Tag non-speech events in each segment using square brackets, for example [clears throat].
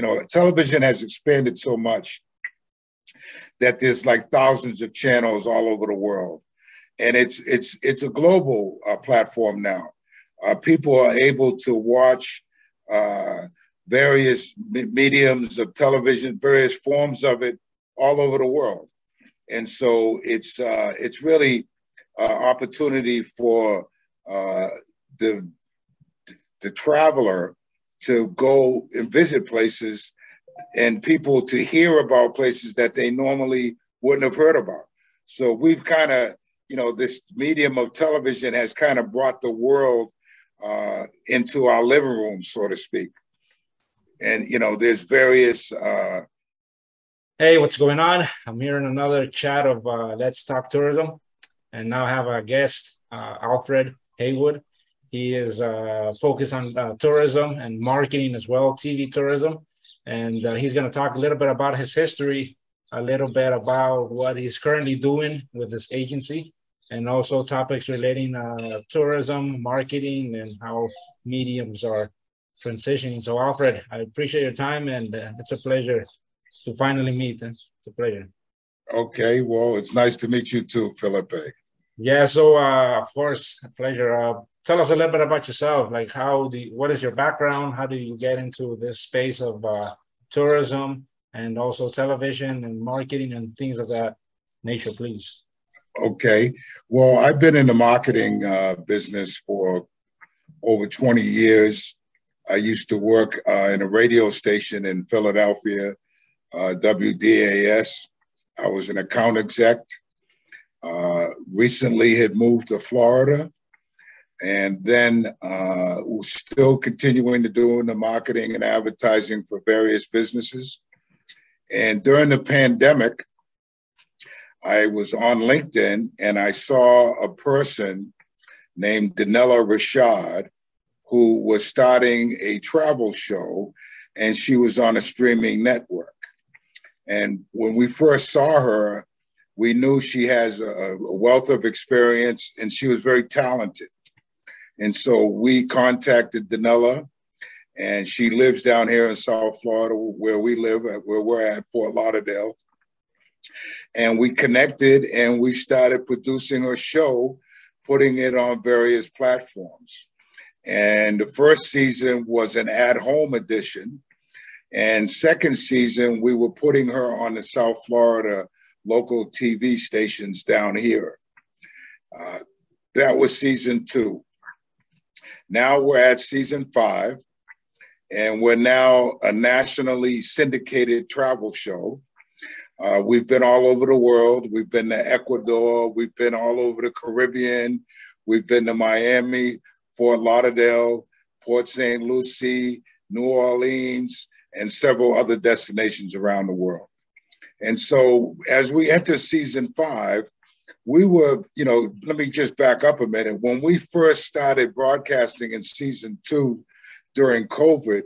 You know, television has expanded so much that there's like thousands of channels all over the world, and it's it's it's a global uh, platform now. Uh, people are able to watch uh, various mediums of television, various forms of it, all over the world, and so it's uh, it's really an opportunity for uh, the the traveler to go and visit places and people to hear about places that they normally wouldn't have heard about. So we've kind of, you know, this medium of television has kind of brought the world uh, into our living room, so to speak. And, you know, there's various. Uh, hey, what's going on? I'm here in another chat of uh, Let's Talk Tourism. And now I have a guest, uh, Alfred Haywood. He is uh, focused on uh, tourism and marketing as well, TV tourism. And uh, he's going to talk a little bit about his history, a little bit about what he's currently doing with his agency, and also topics relating uh, tourism, marketing, and how mediums are transitioning. So, Alfred, I appreciate your time, and uh, it's a pleasure to finally meet. It's a pleasure. Okay, well, it's nice to meet you too, Felipe. Yeah, so uh, of course, pleasure. Uh, tell us a little bit about yourself. Like, how do you, what is your background? How do you get into this space of uh, tourism and also television and marketing and things of that nature, please? Okay. Well, I've been in the marketing uh, business for over 20 years. I used to work uh, in a radio station in Philadelphia, uh, WDAS. I was an account exec. Uh, recently had moved to Florida and then uh, was still continuing to do the marketing and advertising for various businesses. And during the pandemic, I was on LinkedIn and I saw a person named Danella Rashad who was starting a travel show and she was on a streaming network. And when we first saw her, we knew she has a, a wealth of experience and she was very talented. And so we contacted Danella, and she lives down here in South Florida, where we live, where we're at Fort Lauderdale. And we connected and we started producing a show, putting it on various platforms. And the first season was an at home edition. And second season, we were putting her on the South Florida local TV stations down here. Uh, that was season two. Now we're at season five, and we're now a nationally syndicated travel show. Uh, we've been all over the world. We've been to Ecuador. We've been all over the Caribbean. We've been to Miami, Fort Lauderdale, Port St. Lucie, New Orleans, and several other destinations around the world. And so as we enter season five, we were, you know, let me just back up a minute. When we first started broadcasting in season two during COVID,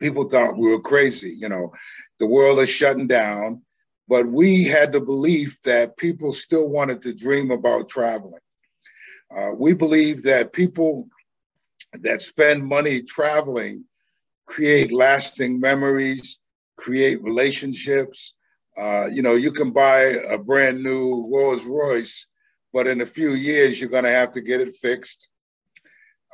people thought we were crazy. You know, the world is shutting down, but we had the belief that people still wanted to dream about traveling. Uh, we believe that people that spend money traveling create lasting memories, create relationships, uh, you know, you can buy a brand new Rolls Royce, but in a few years, you're going to have to get it fixed.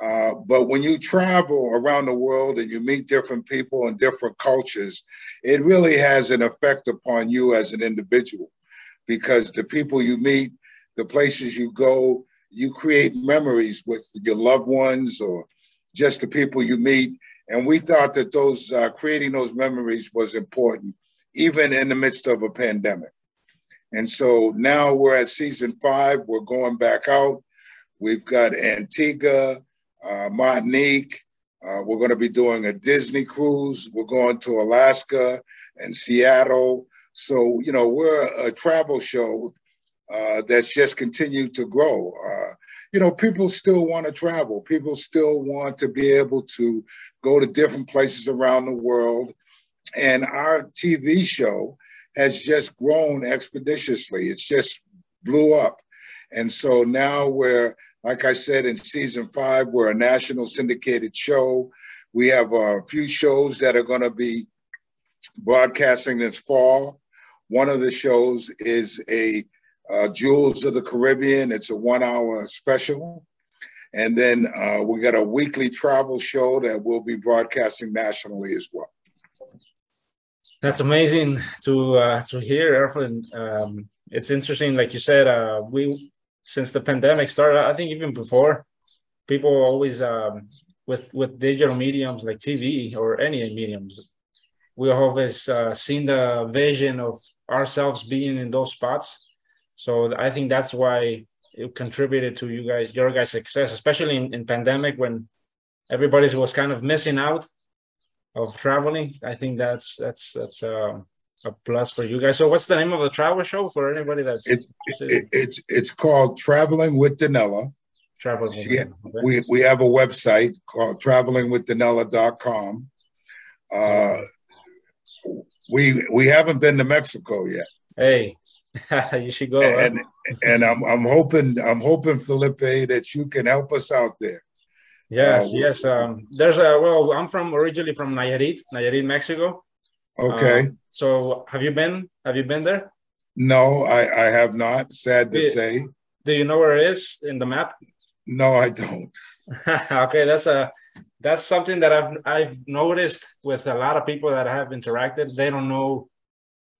Uh, but when you travel around the world and you meet different people and different cultures, it really has an effect upon you as an individual because the people you meet, the places you go, you create memories with your loved ones or just the people you meet. And we thought that those uh, creating those memories was important even in the midst of a pandemic. And so now we're at season five. We're going back out. We've got Antigua, uh, Martinique. Uh, we're going to be doing a Disney cruise. We're going to Alaska and Seattle. So, you know, we're a travel show uh, that's just continued to grow. Uh, you know, people still want to travel. People still want to be able to go to different places around the world and our TV show has just grown expeditiously. It's just blew up. And so now we're, like I said, in season five, we're a national syndicated show. We have a few shows that are going to be broadcasting this fall. One of the shows is a uh, Jewels of the Caribbean. It's a one-hour special, and then uh, we got a weekly travel show that we'll be broadcasting nationally as well. That's amazing to uh, to hear, Erfan. Um, it's interesting, like you said. Uh, we since the pandemic started, I think even before, people always um, with with digital mediums like TV or any mediums, we always uh, seen the vision of ourselves being in those spots. So I think that's why it contributed to you guys your guys' success, especially in, in pandemic when everybody was kind of missing out of traveling. I think that's that's that's uh, a plus for you guys. So, what's the name of the travel show for anybody that's it's it, it's it's called Traveling with Danella. Traveling. She, okay. We we have a website called travelingwithdanella.com. Uh, we we haven't been to Mexico yet. Hey, [laughs] you should go. And and I'm I'm hoping I'm hoping Felipe that you can help us out there. Yes, uh, yes. Um, there's a well. I'm from originally from Nayarit, Nayarit, Mexico. Okay. Um, so have you been? Have you been there? No, I I have not. Sad to do, say. Do you know where it is in the map? No, I don't. [laughs] okay, that's a that's something that I've I've noticed with a lot of people that I have interacted. They don't know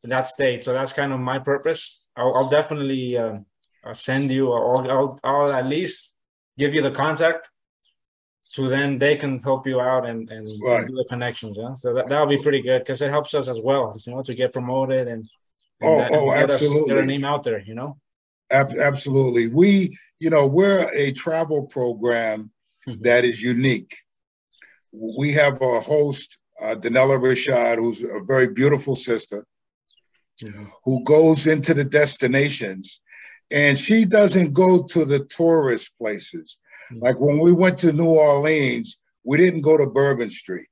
that state, so that's kind of my purpose. I'll, I'll definitely uh, I'll send you, or I'll, I'll at least give you the contact so then they can help you out and, and, right. do the connections. Yeah? So that, that'll be pretty good because it helps us as well, you know, to get promoted and, and oh, that, oh, get absolutely. Us, get our name out there, you know? Ab- absolutely. We, you know, we're a travel program mm-hmm. that is unique. We have a host, uh, Danella Rashad, who's a very beautiful sister, mm-hmm. who goes into the destinations and she doesn't go to the tourist places. Like when we went to New Orleans, we didn't go to Bourbon Street.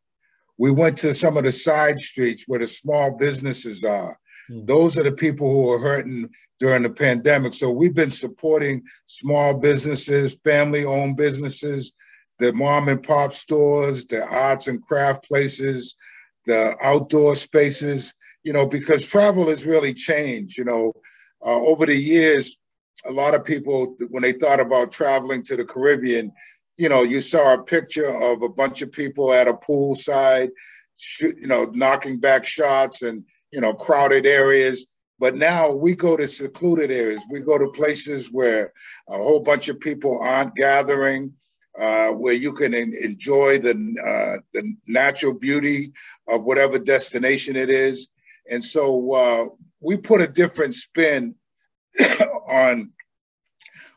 We went to some of the side streets where the small businesses are. Mm. Those are the people who are hurting during the pandemic. So we've been supporting small businesses, family owned businesses, the mom and pop stores, the arts and craft places, the outdoor spaces, you know, because travel has really changed. You know, uh, over the years, a lot of people, when they thought about traveling to the Caribbean, you know, you saw a picture of a bunch of people at a poolside, you know, knocking back shots and, you know, crowded areas. But now we go to secluded areas. We go to places where a whole bunch of people aren't gathering, uh, where you can enjoy the uh, the natural beauty of whatever destination it is. And so uh, we put a different spin [coughs] on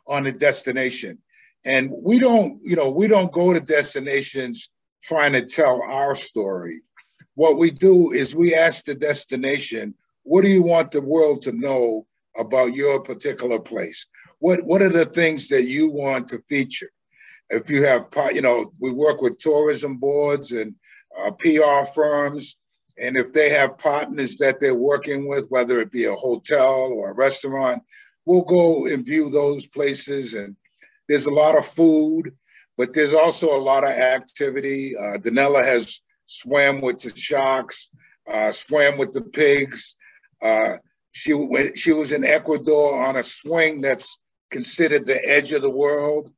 on the destination. And we don't, you know, we don't go to destinations trying to tell our story. What we do is we ask the destination, what do you want the world to know about your particular place? What what are the things that you want to feature? If you have, you know, we work with tourism boards and uh, PR firms, and if they have partners that they're working with, whether it be a hotel or a restaurant, we'll go and view those places. And there's a lot of food, but there's also a lot of activity. Uh, Danella has swam with the sharks, uh, swam with the pigs. Uh, she she was in Ecuador on a swing that's considered the edge of the world.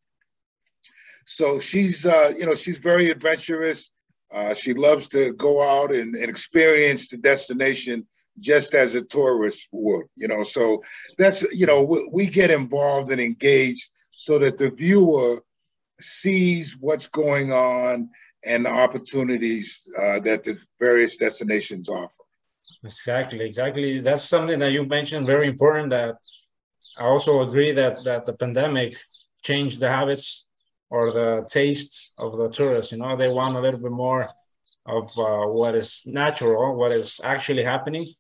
So she's uh, you know she's very adventurous. Uh, she loves to go out and, and experience the destination just as a tourist would, you know. So that's, you know, we, we get involved and engaged so that the viewer sees what's going on and the opportunities uh, that the various destinations offer. Exactly, exactly. That's something that you mentioned very important. That I also agree that that the pandemic changed the habits or the tastes of the tourists. You know, they want a little bit more of uh, what is natural, what is actually happening,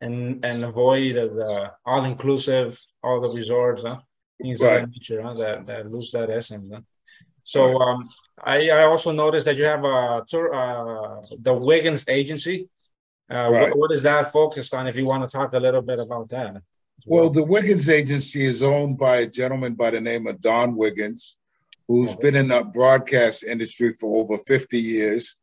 and and avoid the all inclusive, all the resorts, huh? things right. of that nature huh? that that lose that essence. Huh? So um, I I also noticed that you have a tour, uh, the Wiggins agency. Uh, right. what, what is that focused on? If you want to talk a little bit about that. Well, the Wiggins agency is owned by a gentleman by the name of Don Wiggins, who's been in the broadcast industry for over 50 years.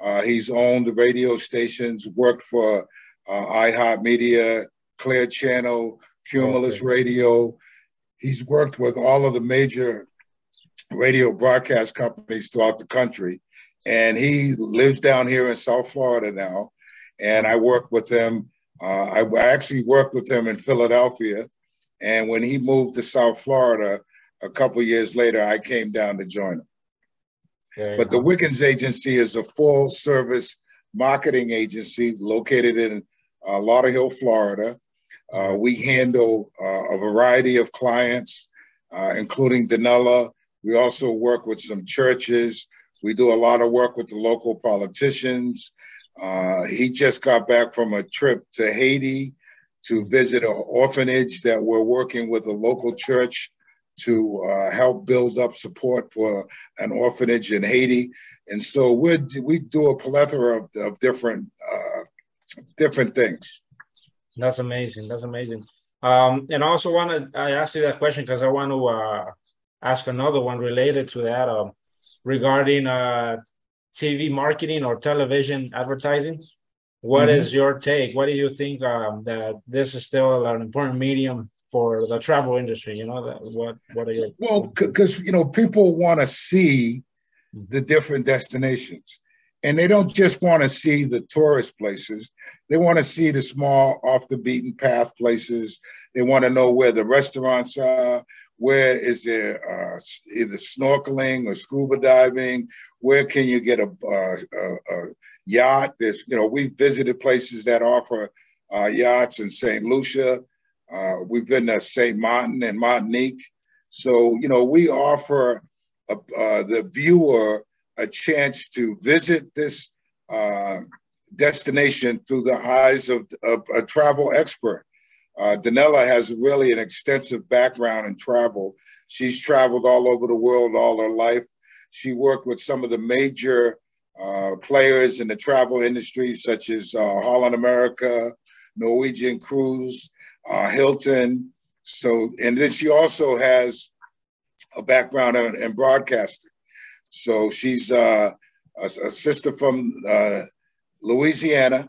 Uh, he's owned radio stations, worked for uh, iHeart Media, Clear Channel, Cumulus okay. Radio. He's worked with all of the major radio broadcast companies throughout the country. And he lives down here in South Florida now. And I work with him. Uh, I, I actually worked with him in Philadelphia. And when he moved to South Florida, a couple years later, I came down to join him. but the Wiggins Agency is a full service marketing agency located in uh, Lauderhill, Florida. Uh, we handle uh, a variety of clients, uh, including Danella. We also work with some churches. We do a lot of work with the local politicians. Uh, he just got back from a trip to Haiti to visit an orphanage that we're working with a local church to uh, help build up support for an orphanage in Haiti. And so we we do a plethora of, of different uh, different things. That's amazing. That's amazing. Um, and I also want to I asked you that question because I want to uh, ask another one related to that um, regarding uh, TV marketing or television advertising. What mm-hmm. is your take? What do you think um, that this is still an important medium for the travel industry? You know, that, what what are your well? Because you know, people want to see mm-hmm. the different destinations, and they don't just want to see the tourist places. They want to see the small, off the beaten path places. They want to know where the restaurants are. Where is there uh, either snorkeling or scuba diving? Where can you get a, a, a yacht? There's, you know, we visited places that offer uh, yachts in St. Lucia. Uh, we've been to St. Martin and Martinique. So, you know, we offer a, uh, the viewer a chance to visit this uh, destination through the eyes of, of a travel expert. Uh, Danella has really an extensive background in travel. She's traveled all over the world all her life. She worked with some of the major uh, players in the travel industry, such as uh, Holland America, Norwegian Cruise, uh, Hilton. So, and then she also has a background in, in broadcasting. So she's uh, a, a, sister from uh, Louisiana.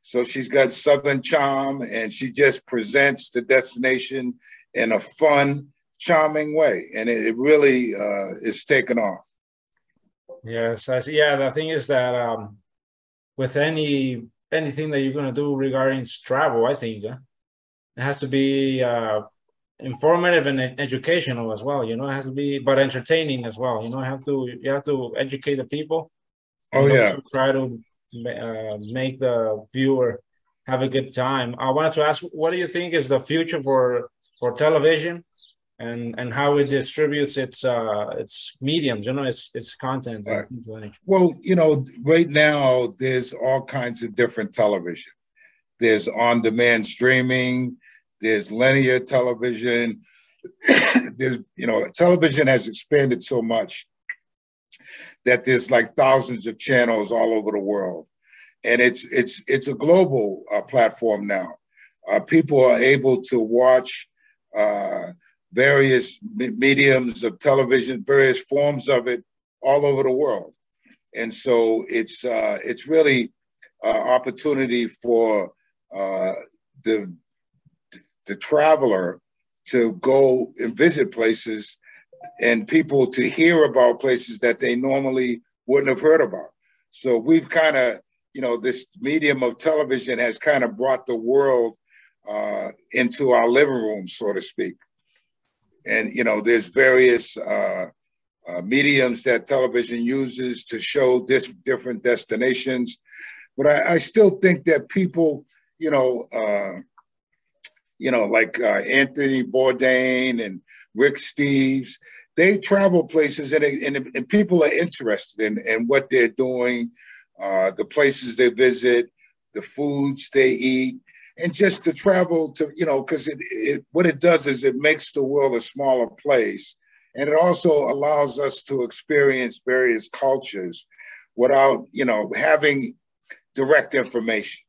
So she's got Southern charm and she just presents the destination in a fun, charming way. And it, it really uh, is taken off. Yes, I see. Yeah, the thing is that um, with any anything that you're going to do regarding travel, I think it has to be uh, informative and educational as well. You know, it has to be, but entertaining as well. You know, have to you have to educate the people. Oh yeah. try to uh, make the viewer have a good time. I wanted to ask, what do you think is the future for for television, and and how it distributes its uh its mediums? You know, its its content. Right. Well, you know, right now there's all kinds of different television. There's on-demand streaming. There's linear television. [coughs] there's you know, television has expanded so much that there's like thousands of channels all over the world, and it's it's it's a global uh, platform now. Uh, people are able to watch uh, various mediums of television, various forms of it, all over the world, and so it's uh, it's really an opportunity for uh, the the traveler to go and visit places and people to hear about places that they normally wouldn't have heard about. So we've kind of, you know, this medium of television has kind of brought the world uh, into our living room, so to speak. And, you know, there's various uh, uh, mediums that television uses to show this different destinations. But I, I still think that people, you know, uh, you know, like uh, Anthony Bourdain and Rick Steves. They travel places and, and, and people are interested in, in what they're doing, uh, the places they visit, the foods they eat, and just to travel to, you know, because it, it, what it does is it makes the world a smaller place. And it also allows us to experience various cultures without, you know, having direct information.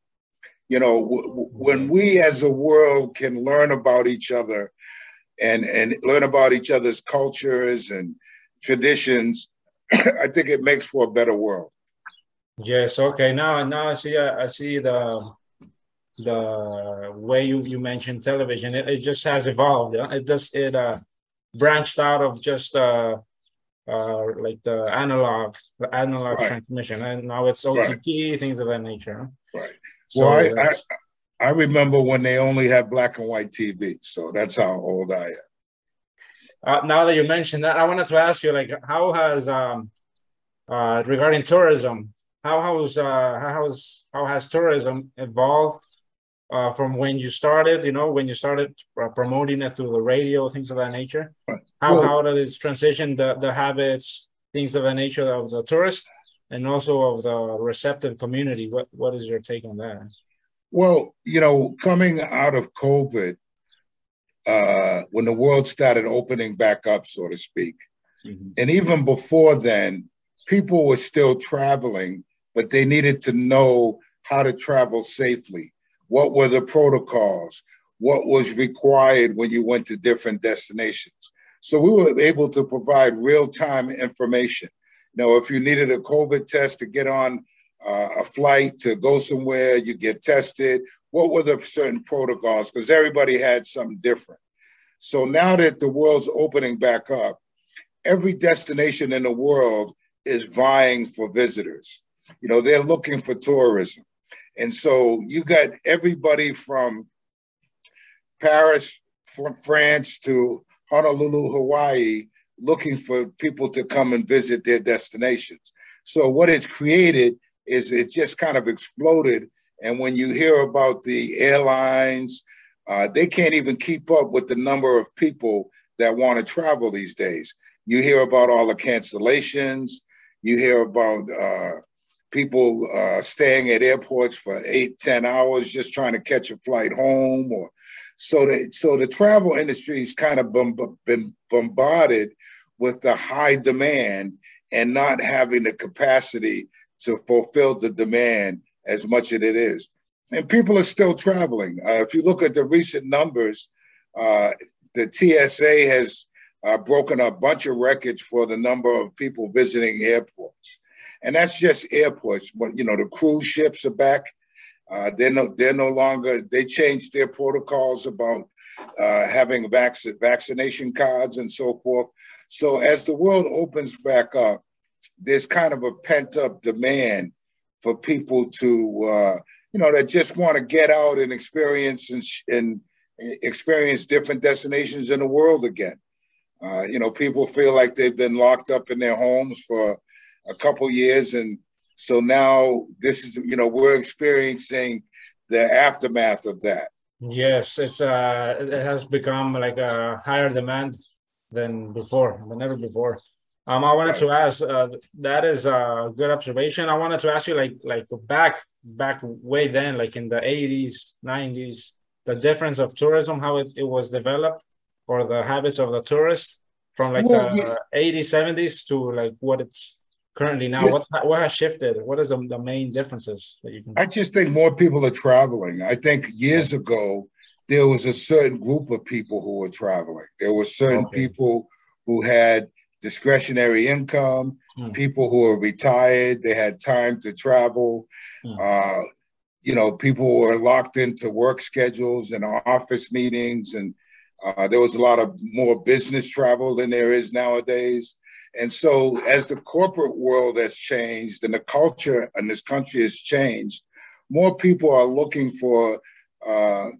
You know, w- when we as a world can learn about each other and and learn about each other's cultures and traditions, [clears throat] I think it makes for a better world. Yes. Okay. Now, now I see. I see the the way you you mentioned television. It, it just has evolved. It just it uh branched out of just uh uh like the analog the analog right. transmission, and now it's OTT right. things of that nature. Right. So well, I, I I remember when they only had black and white TV, so that's how old I am. Uh, now that you mentioned that, I wanted to ask you, like, how has um, uh, regarding tourism, how has uh, how has how has tourism evolved uh, from when you started? You know, when you started uh, promoting it through the radio, things of that nature. How well, how does it transition the the habits, things of that nature of the tourist, and also of the receptive community? What what is your take on that? Well, you know, coming out of COVID, uh, when the world started opening back up, so to speak. Mm-hmm. And even before then, people were still traveling, but they needed to know how to travel safely. What were the protocols? What was required when you went to different destinations? So we were able to provide real time information. Now, if you needed a COVID test to get on uh, a flight to go somewhere, you get tested, what were the certain protocols? Because everybody had something different. So now that the world's opening back up, every destination in the world is vying for visitors. You know, they're looking for tourism. And so you got everybody from Paris, from France to Honolulu, Hawaii, looking for people to come and visit their destinations. So what it's created is it just kind of exploded and when you hear about the airlines, uh, they can't even keep up with the number of people that want to travel these days. You hear about all the cancellations. You hear about uh, people uh, staying at airports for eight, ten hours just trying to catch a flight home. Or so the so the travel industry's kind of been bombarded with the high demand and not having the capacity to fulfill the demand as much as it is. And people are still traveling. Uh, if you look at the recent numbers, uh, the TSA has uh, broken a bunch of records for the number of people visiting airports. And that's just airports. But, you know, the cruise ships are back. Uh, they're, no, they're no longer, they changed their protocols about uh, having vac- vaccination cards and so forth. So as the world opens back up, there's kind of a pent up demand for people to uh, you know that just want to get out and experience and, and experience different destinations in the world again. Uh, you know, people feel like they've been locked up in their homes for a couple years, and so now this is you know we're experiencing the aftermath of that. Yes, it's uh, it has become like a higher demand than before, than ever before. Um, I wanted to ask. Uh, that is a good observation. I wanted to ask you, like, like back, back way then, like in the eighties, nineties, the difference of tourism, how it, it was developed, or the habits of the tourist from like well, the eighties, seventies to like what it's currently now. What's what has shifted? What is the, the main differences that you can? I just think more people are traveling. I think years ago there was a certain group of people who were traveling. There were certain okay. people who had discretionary income, mm. people who were retired, they had time to travel. Mm. Uh, you know, people were locked into work schedules and office meetings, and uh, there was a lot of more business travel than there is nowadays. And so, as the corporate world has changed and the culture in this country has changed, more people are looking for uh,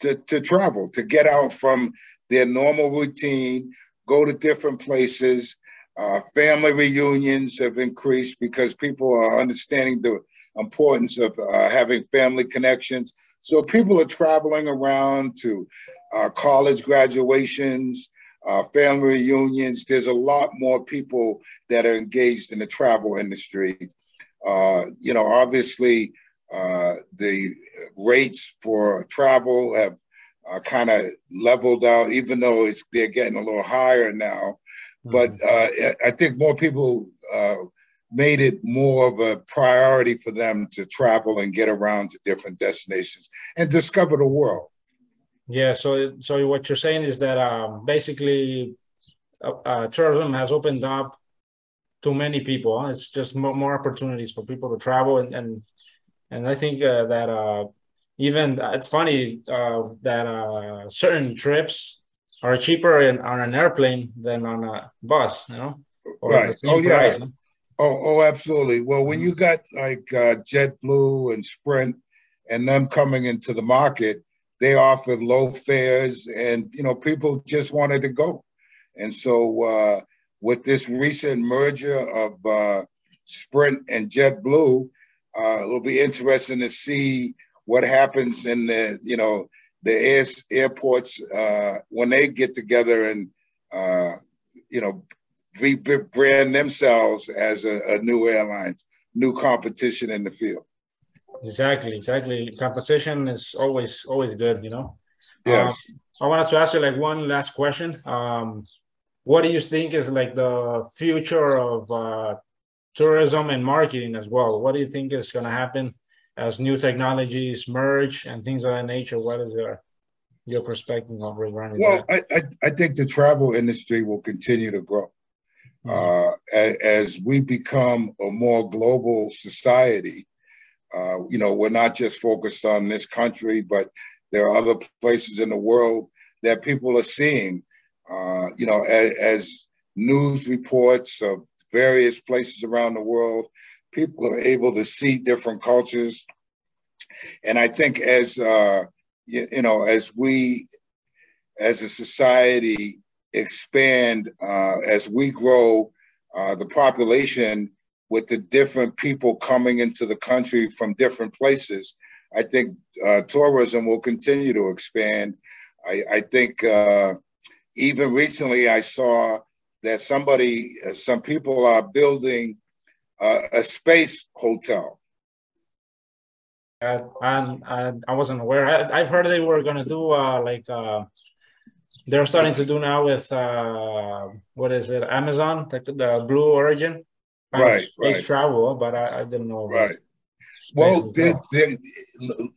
to, to travel, to get out from their normal routine, go to different places. Uh, family reunions have increased because people are understanding the importance of uh, having family connections. So people are traveling around to uh, college graduations, uh, family reunions. There's a lot more people that are engaged in the travel industry. Uh, you know, obviously, uh, the rates for travel have uh, kind of leveled out, even though it's they're getting a little higher now. Mm-hmm. But uh, I think more people uh, made it more of a priority for them to travel and get around to different destinations and discover the world. Yeah. So, so what you're saying is that um, basically, uh, uh, tourism has opened up to many people. It's just more, more opportunities for people to travel, and and and I think uh, that uh, even it's funny uh, that uh, certain trips are cheaper in, on an airplane than on a bus. You know, right? Oh yeah. Price, Oh, oh, absolutely. Well, when you got like uh, JetBlue and Spirit and them coming into the market, they offered low fares, and you know people just wanted to go. And so, uh, with this recent merger of uh, Spirit and JetBlue, uh, it'll be interesting to see what happens in the you know the air, airports uh, when they get together and uh, you know rebrand themselves as a, a new airline, new competition in the field. Exactly, exactly. Competition is always always good, you know. Yes. Um, I wanted to ask you like one last question. Um, what do you think is like the future of uh, tourism and marketing as well? What do you think is going to happen as new technologies merge and things of that nature? What is your your perspective on regarding well, that? I, I I think the travel industry will continue to grow. Uh, as we become a more global society, uh, you know, we're not just focused on this country, but there are other places in the world that people are seeing. Uh, you know, as, as, news reports of various places around the world, people are able to see different cultures. And I think as uh, you, you know, as we, as a society, expand uh, as we grow uh, the population with the different people coming into the country from different places. I think uh, tourism will continue to expand. I, I think uh, even recently I saw that somebody, some people are building a space hotel. Uh, and, and I wasn't aware. I, have heard they were going to do uh, like uh, they're starting to do now with uh, what is it, Amazon, like the Blue Origin, right? Space right. travel, but I, I didn't know. Right. Well, they,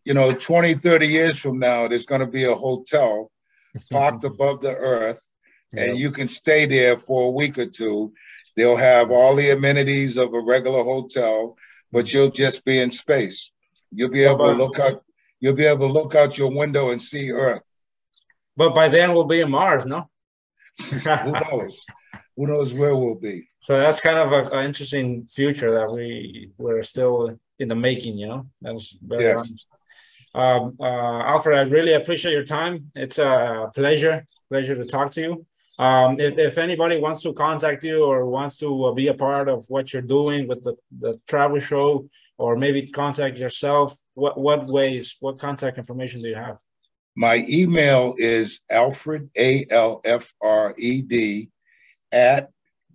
you know, 20, 30 years from now, there's going to be a hotel parked [laughs] above the earth, yep. and you can stay there for a week or two. They'll have all the amenities of a regular hotel, but mm-hmm. you'll just be in space. You'll be able to look out. You'll be able to look out your window and see Earth. But by then we'll be in Mars, no? [laughs] Who knows? [laughs] Who knows where we'll be? So that's kind of an interesting future that we we're still in the making. You know, that's very yes. Um, uh, Alfred, I really appreciate your time. It's a pleasure, pleasure to talk to you. Um, if, if anybody wants to contact you or wants to uh, be a part of what you're doing with the, the travel show, or maybe contact yourself, what what ways, what contact information do you have? My email is Alfred, A L F R E D, at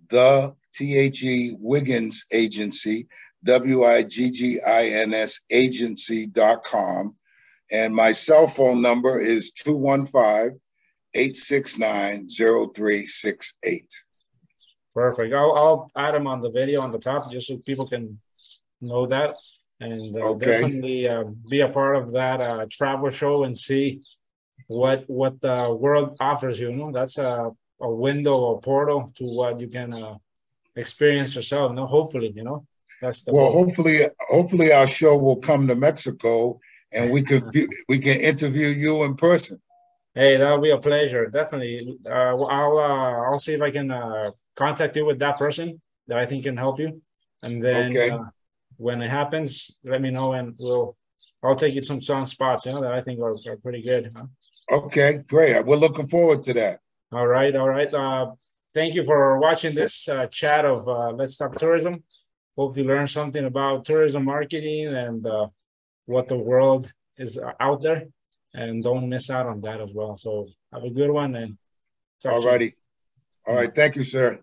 the T H E Wiggins Agency, W I G G I N S agency.com. And my cell phone number is 215 869 0368. Perfect. I'll, I'll add them on the video on the top just so people can know that and uh, okay. definitely uh, be a part of that uh, travel show and see what what the world offers you. you know, that's a, a window or portal to what you can uh, experience yourself. You know, hopefully, you know, that's the well. Goal. Hopefully, hopefully our show will come to Mexico and we could we can interview you in person. Hey, that'll be a pleasure. Definitely. Uh, I'll uh, I'll see if I can uh, contact you with that person that I think can help you, and then okay. uh, when it happens, let me know, and we'll I'll take you some some spots, you know, that I think are, are pretty good. Huh? Okay, great. We're looking forward to that. All right, all right. Uh, thank you for watching this uh, chat of uh, Let's Talk Tourism. Hope you learned something about tourism marketing and uh, what the world is out there, and don't miss out on that as well. So have a good one and. All righty. All right. Thank you, sir.